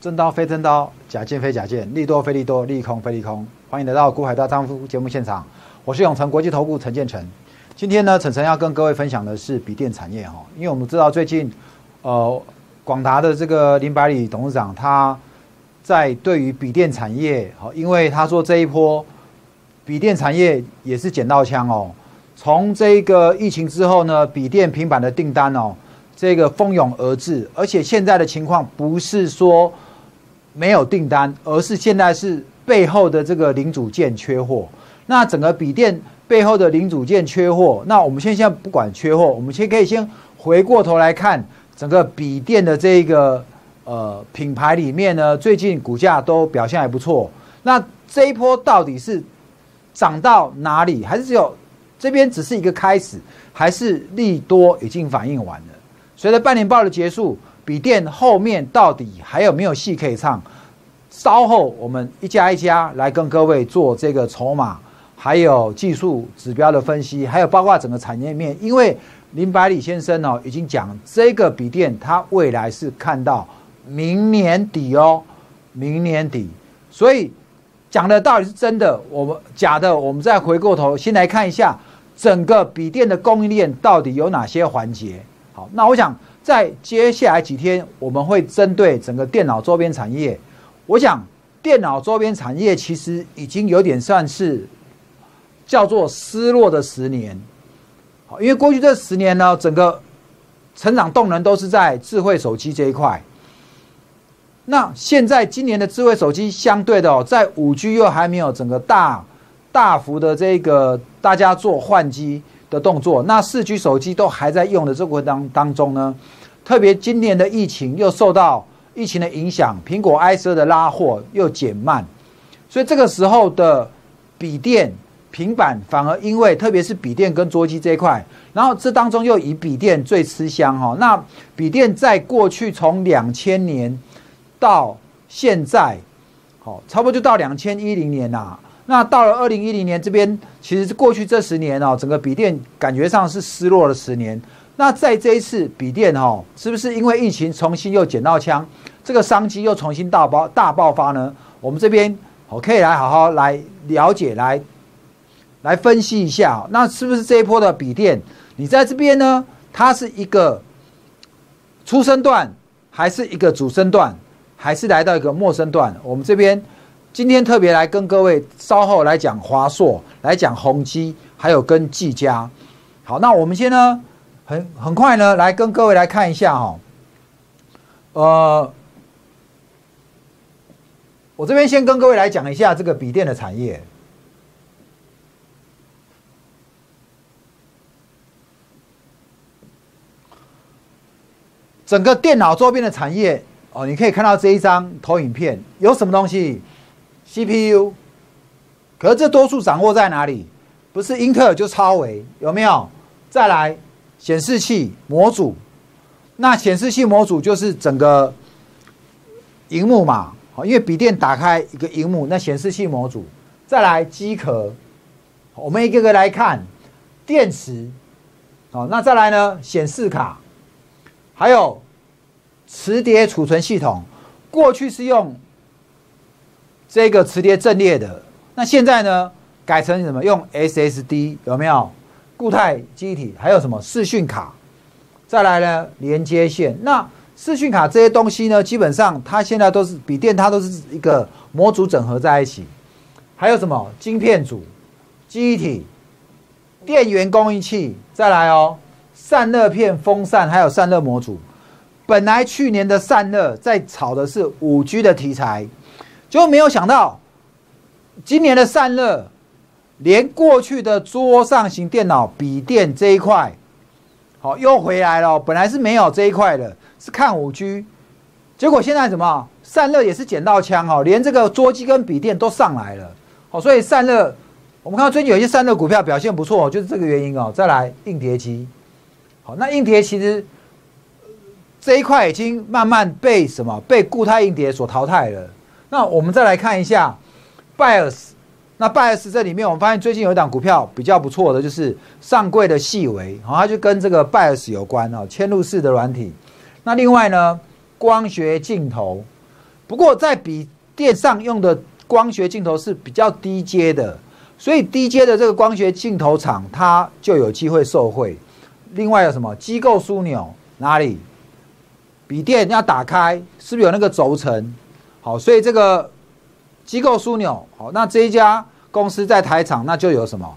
真刀非真刀，假剑非假剑，利多非利多，利空非利空。欢迎来到股海大丈夫节目现场，我是永成国际投顾陈建成。今天呢，陈晨要跟各位分享的是笔电产业哈，因为我们知道最近，呃，广达的这个林百里董事长他在对于笔电产业，好，因为他说这一波笔电产业也是捡到枪哦。从这个疫情之后呢，笔电平板的订单哦，这个蜂拥而至，而且现在的情况不是说没有订单，而是现在是背后的这个零组件缺货。那整个笔电背后的零组件缺货，那我们现在不管缺货，我们先可以先回过头来看整个笔电的这个呃品牌里面呢，最近股价都表现还不错。那这一波到底是涨到哪里，还是只有？这边只是一个开始，还是利多已经反应完了？随着半年报的结束，笔电后面到底还有没有戏可以唱？稍后我们一家一家来跟各位做这个筹码，还有技术指标的分析，还有包括整个产业面。因为林百里先生哦已经讲，这个笔电它未来是看到明年底哦，明年底，所以讲的到底是真的，我们假的，我们再回过头先来看一下。整个笔电的供应链到底有哪些环节？好，那我想在接下来几天，我们会针对整个电脑周边产业。我想，电脑周边产业其实已经有点算是叫做失落的十年。好，因为过去这十年呢，整个成长动能都是在智慧手机这一块。那现在今年的智慧手机相对的，在五 G 又还没有整个大。大幅的这个大家做换机的动作，那四 G 手机都还在用的这个当当中呢，特别今年的疫情又受到疫情的影响，苹果 i 十的拉货又减慢，所以这个时候的笔电、平板反而因为特别是笔电跟桌机这一块，然后这当中又以笔电最吃香哈。那笔电在过去从两千年到现在，好，差不多就到两千一零年呐。那到了二零一零年这边，其实是过去这十年哦，整个笔电感觉上是失落了十年。那在这一次笔电哦，是不是因为疫情重新又捡到枪，这个商机又重新大爆大爆发呢？我们这边我可以来好好来了解，来来分析一下。那是不是这一波的笔电，你在这边呢？它是一个初生段，还是一个主升段，还是来到一个末生段？我们这边。今天特别来跟各位稍后来讲华硕，来讲宏基，还有跟技嘉。好，那我们先呢，很很快呢，来跟各位来看一下哈。呃，我这边先跟各位来讲一下这个笔电的产业。整个电脑周边的产业哦，你可以看到这一张投影片，有什么东西？CPU，可是这多数掌握在哪里？不是英特尔就超维，有没有？再来，显示器模组，那显示器模组就是整个荧幕嘛，好，因为笔电打开一个荧幕，那显示器模组，再来机壳，我们一个个来看，电池，好，那再来呢？显示卡，还有磁碟储存系统，过去是用。这个磁碟阵列的，那现在呢改成什么？用 SSD 有没有固态机体？还有什么视讯卡？再来呢连接线。那视讯卡这些东西呢，基本上它现在都是笔电，它都是一个模组整合在一起。还有什么晶片组、机体、电源供应器？再来哦，散热片、风扇还有散热模组。本来去年的散热在炒的是五 G 的题材。就没有想到，今年的散热，连过去的桌上型电脑、笔电这一块，好又回来了。本来是没有这一块的，是看五 G，结果现在什么散热也是捡到枪哦，连这个桌机跟笔电都上来了。好，所以散热，我们看到最近有一些散热股票表现不错，就是这个原因哦。再来硬碟机，好，那硬碟其实这一块已经慢慢被什么被固态硬碟所淘汰了。那我们再来看一下拜尔斯。那 bias 这里面，我们发现最近有一档股票比较不错的，就是上柜的细微，好，它就跟这个 bias 有关哦，嵌入式的软体。那另外呢，光学镜头，不过在笔电上用的光学镜头是比较低阶的，所以低阶的这个光学镜头厂它就有机会受惠。另外有什么机构枢纽哪里？笔电要打开是不是有那个轴承？好，所以这个机构枢纽好，那这一家公司在台厂那就有什么？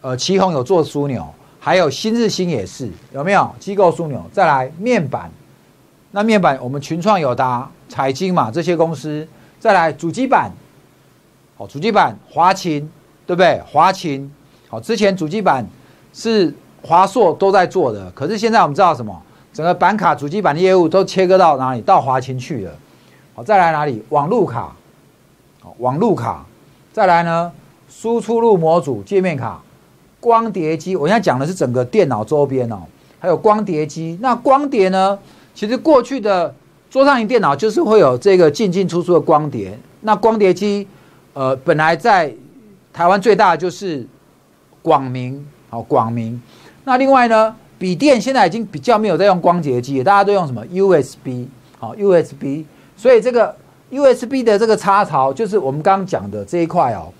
呃，旗宏有做枢纽，还有新日新也是有没有机构枢纽？再来面板，那面板我们群创有达、彩晶嘛这些公司，再来主机板，好，主机板华擎对不对？华擎好，之前主机板是华硕都在做的，可是现在我们知道什么？整个板卡主机板的业务都切割到哪里？到华擎去了。好，再来哪里？网路卡，网路卡，再来呢？输出入模组、界面卡。光碟机，我现在讲的是整个电脑周边哦，还有光碟机。那光碟呢？其实过去的桌上型电脑就是会有这个进进出出的光碟。那光碟机，呃，本来在台湾最大的就是广明，好广明。那另外呢，笔电现在已经比较没有在用光碟机，大家都用什么 USB，好 USB。所以这个 USB 的这个插槽，就是我们刚刚讲的这一块哦。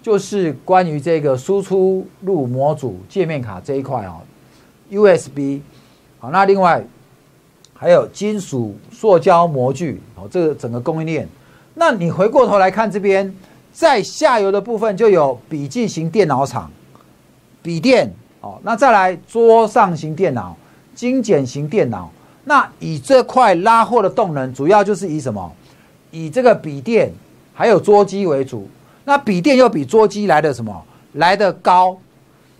就是关于这个输出入模组界面卡这一块哦，USB 好，那另外还有金属塑胶模具哦，这个整个供应链。那你回过头来看这边，在下游的部分就有笔记型电脑厂、笔电哦，那再来桌上型电脑、精简型电脑。那以这块拉货的动能，主要就是以什么？以这个笔电还有桌机为主。那笔电又比桌机来的什么来的高？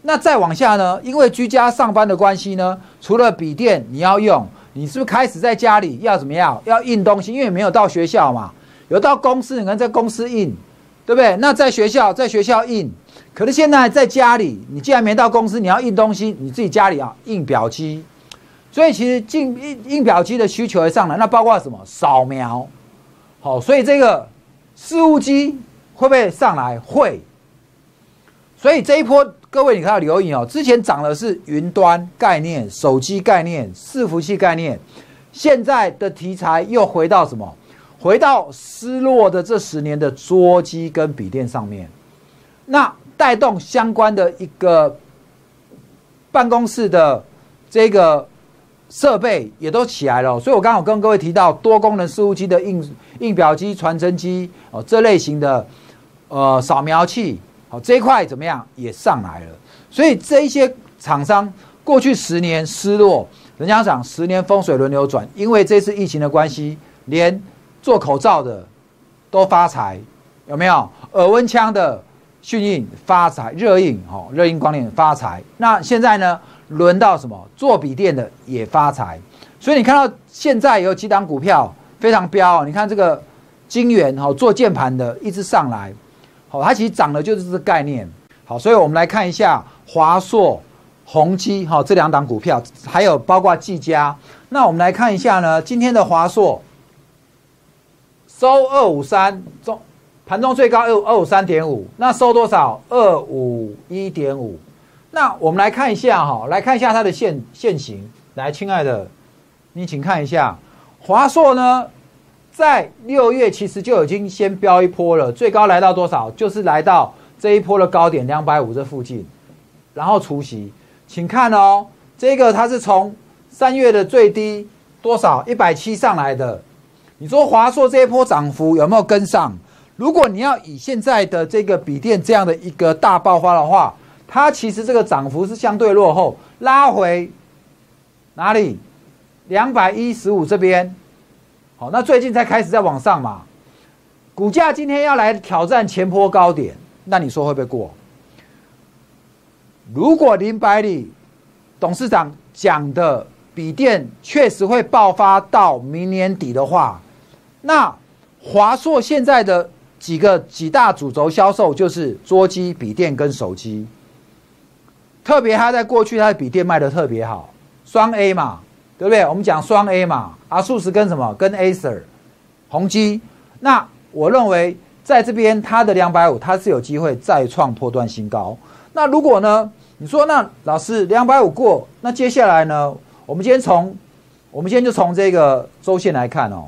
那再往下呢？因为居家上班的关系呢，除了笔电你要用，你是不是开始在家里要怎么样？要印东西？因为没有到学校嘛，有到公司，你能在公司印，对不对？那在学校，在学校印，可是现在在家里，你既然没到公司，你要印东西，你自己家里啊印表机，所以其实印印印表机的需求会上来。那包括什么？扫描，好，所以这个事务机。会不会上来？会。所以这一波，各位你看到留意哦，之前涨的是云端概念、手机概念、伺服器概念，现在的题材又回到什么？回到失落的这十年的桌机跟笔电上面，那带动相关的一个办公室的这个设备也都起来了。所以我刚刚跟各位提到多功能事务机的印印表机、传真机哦，这类型的。呃，扫描器好这一块怎么样也上来了，所以这一些厂商过去十年失落，人家讲十年风水轮流转，因为这次疫情的关系，连做口罩的都发财，有没有？耳温枪的迅印发财，热印哦，热印光电发财。那现在呢，轮到什么？做笔电的也发财，所以你看到现在有几档股票非常彪，你看这个金元哈，做键盘的一直上来。好，它其实涨的就是这个概念。好，所以我们来看一下华硕、宏基哈这两档股票，还有包括技嘉。那我们来看一下呢，今天的华硕收二五三，中盘中最高二二五三点五，那收多少？二五一点五。那我们来看一下哈，来看一下它的现现形。来，亲爱的，你请看一下华硕呢。在六月其实就已经先飙一波了，最高来到多少？就是来到这一波的高点两百五这附近，然后除息，请看哦，这个它是从三月的最低多少一百七上来的。你说华硕这一波涨幅有没有跟上？如果你要以现在的这个笔电这样的一个大爆发的话，它其实这个涨幅是相对落后，拉回哪里？两百一十五这边。好，那最近才开始在往上嘛，股价今天要来挑战前坡高点，那你说会不会过？如果林百里董事长讲的笔电确实会爆发到明年底的话，那华硕现在的几个几大主轴销售就是桌机、笔电跟手机，特别他在过去他的笔电卖的特别好，双 A 嘛。对不对？我们讲双 A 嘛，阿数是跟什么？跟 Acer、宏基。那我认为在这边它的两百五，它是有机会再创破断新高。那如果呢？你说那老师两百五过，那接下来呢？我们今天从我们今天就从这个周线来看哦。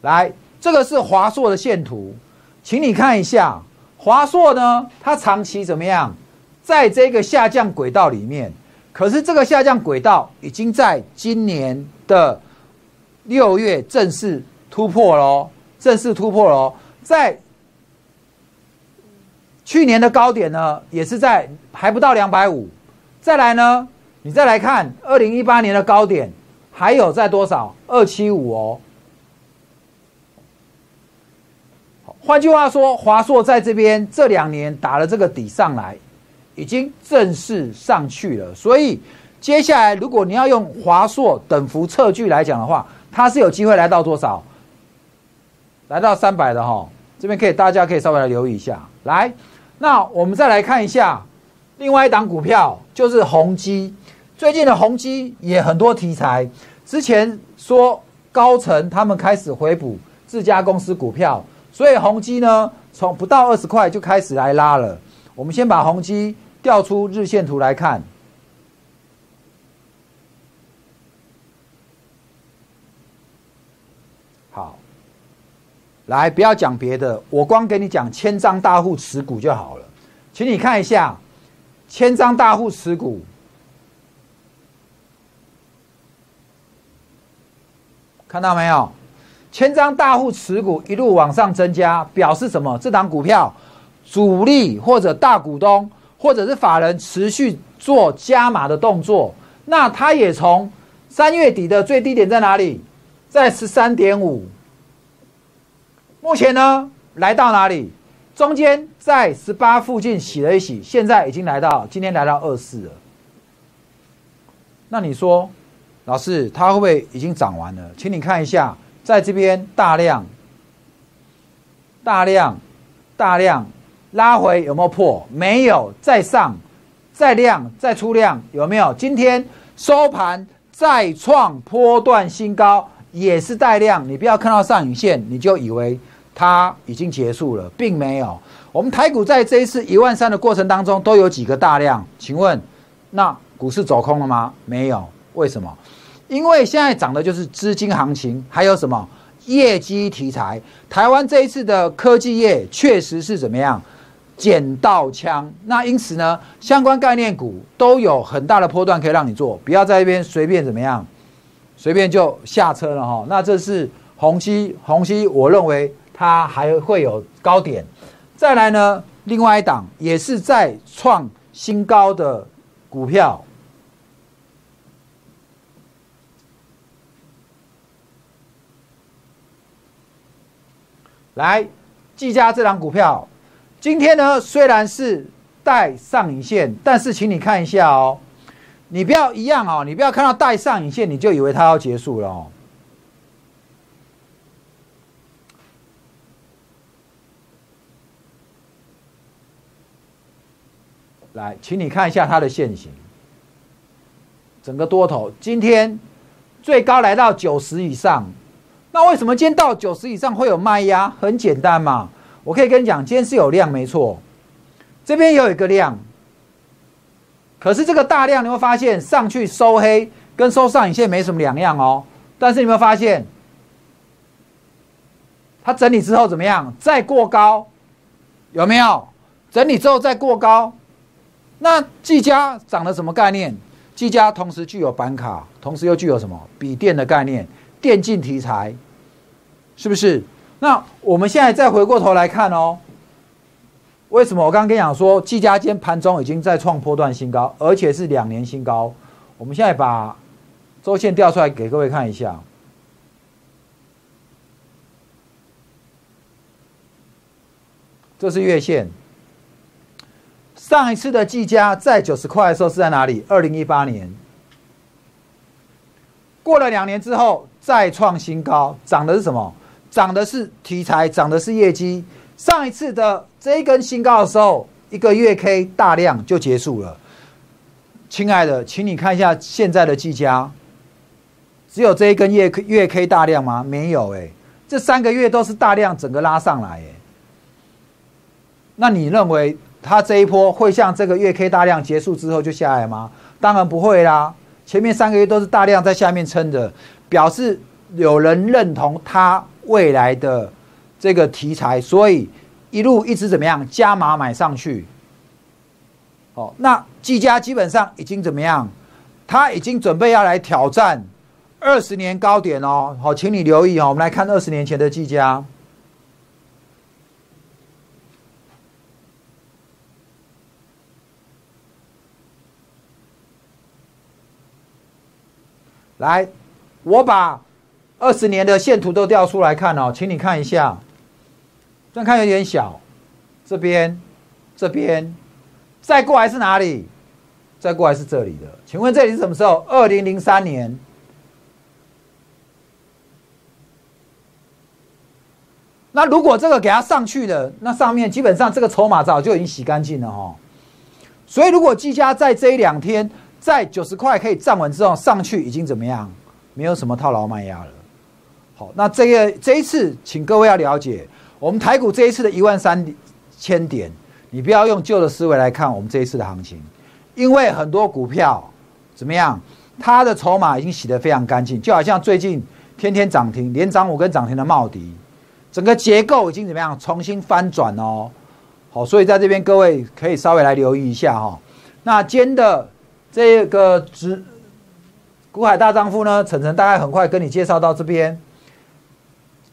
来，这个是华硕的线图，请你看一下，华硕呢，它长期怎么样，在这个下降轨道里面，可是这个下降轨道已经在今年的六月正式突破喽，正式突破喽，在去年的高点呢，也是在还不到两百五，再来呢，你再来看二零一八年的高点。还有在多少？二七五哦。换句话说，华硕在这边这两年打了这个底上来，已经正式上去了。所以接下来，如果你要用华硕等幅测距来讲的话，它是有机会来到多少？来到三百的哈。这边可以，大家可以稍微来留意一下。来，那我们再来看一下另外一档股票，就是宏基。最近的宏基也很多题材，之前说高层他们开始回补自家公司股票，所以宏基呢从不到二十块就开始来拉了。我们先把宏基调出日线图来看，好，来不要讲别的，我光给你讲千张大户持股就好了，请你看一下千张大户持股。看到没有？千张大户持股一路往上增加，表示什么？这档股票主力或者大股东或者是法人持续做加码的动作。那它也从三月底的最低点在哪里？在十三点五。目前呢，来到哪里？中间在十八附近洗了一洗，现在已经来到今天来到二四了。那你说？老师，它会不会已经涨完了？请你看一下，在这边大量、大量、大量拉回有没有破？没有，再上、再量、再出量有没有？今天收盘再创波段新高，也是带量。你不要看到上影线，你就以为它已经结束了，并没有。我们台股在这一次一万三的过程当中，都有几个大量？请问，那股市走空了吗？没有。为什么？因为现在涨的就是资金行情，还有什么业绩题材？台湾这一次的科技业确实是怎么样？捡到枪。那因此呢，相关概念股都有很大的波段可以让你做，不要在一边随便怎么样，随便就下车了哈。那这是红基，红基，我认为它还会有高点。再来呢，另外一档也是在创新高的股票。来，技嘉这档股票，今天呢虽然是带上影线，但是请你看一下哦，你不要一样哦，你不要看到带上影线你就以为它要结束了哦。来，请你看一下它的线型，整个多头今天最高来到九十以上。那为什么今天到九十以上会有卖压？很简单嘛，我可以跟你讲，今天是有量没错，这边有一个量，可是这个大量你会发现上去收黑跟收上影线没什么两样哦。但是你有没有发现，它整理之后怎么样？再过高，有没有？整理之后再过高，那技嘉涨了什么概念？技嘉同时具有板卡，同时又具有什么笔电的概念？电竞题材是不是？那我们现在再回过头来看哦，为什么我刚刚跟你讲说，技嘉间盘中已经在创波段新高，而且是两年新高。我们现在把周线调出来给各位看一下，这是月线。上一次的技嘉在九十块的时候是在哪里？二零一八年。过了两年之后。再创新高，涨的是什么？涨的是题材，涨的是业绩。上一次的这一根新高的时候，一个月 K 大量就结束了。亲爱的，请你看一下现在的技嘉，只有这一根月月 K 大量吗？没有哎，这三个月都是大量整个拉上来哎。那你认为它这一波会像这个月 K 大量结束之后就下来吗？当然不会啦，前面三个月都是大量在下面撑着。表示有人认同它未来的这个题材，所以一路一直怎么样加码买上去。哦，那技嘉基本上已经怎么样？它已经准备要来挑战二十年高点哦。好，请你留意哦。我们来看二十年前的技嘉。来，我把二十年的线图都调出来看哦，请你看一下，这样看有点小，这边，这边，再过来是哪里？再过来是这里的，请问这里是什么时候？二零零三年。那如果这个给它上去了，那上面基本上这个筹码早就已经洗干净了哈。所以如果技嘉在这一两天。在九十块可以站稳之后，上去已经怎么样？没有什么套牢卖压了。好，那这个这一次，请各位要了解，我们台股这一次的一万三千点，你不要用旧的思维来看我们这一次的行情，因为很多股票怎么样，它的筹码已经洗得非常干净，就好像最近天天涨停，连涨五根涨停的茂迪，整个结构已经怎么样，重新翻转哦。好，所以在这边各位可以稍微来留意一下哈。那今的。这个直股海大丈夫呢，晨晨大概很快跟你介绍到这边。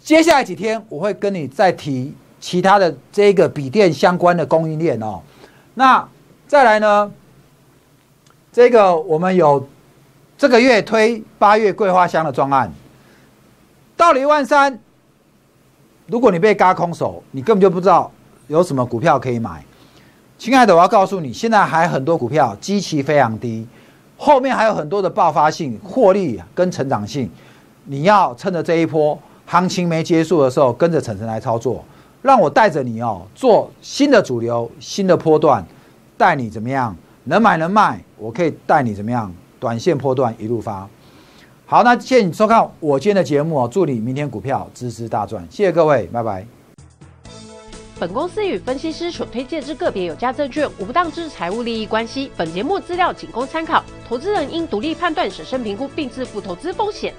接下来几天我会跟你再提其他的这个笔电相关的供应链哦。那再来呢，这个我们有这个月推八月桂花香的专案，到了一万三，如果你被嘎空手，你根本就不知道有什么股票可以买。亲爱的，我要告诉你，现在还很多股票基期非常低，后面还有很多的爆发性、获利跟成长性，你要趁着这一波行情没结束的时候，跟着晨晨来操作，让我带着你哦，做新的主流、新的波段，带你怎么样？能买能卖，我可以带你怎么样？短线波段一路发。好，那谢谢你收看我今天的节目哦，祝你明天股票支支大赚，谢谢各位，拜拜。本公司与分析师所推荐之个别有价证券无不当之财务利益关系。本节目资料仅供参考，投资人应独立判断、审慎评估并自负投资风险。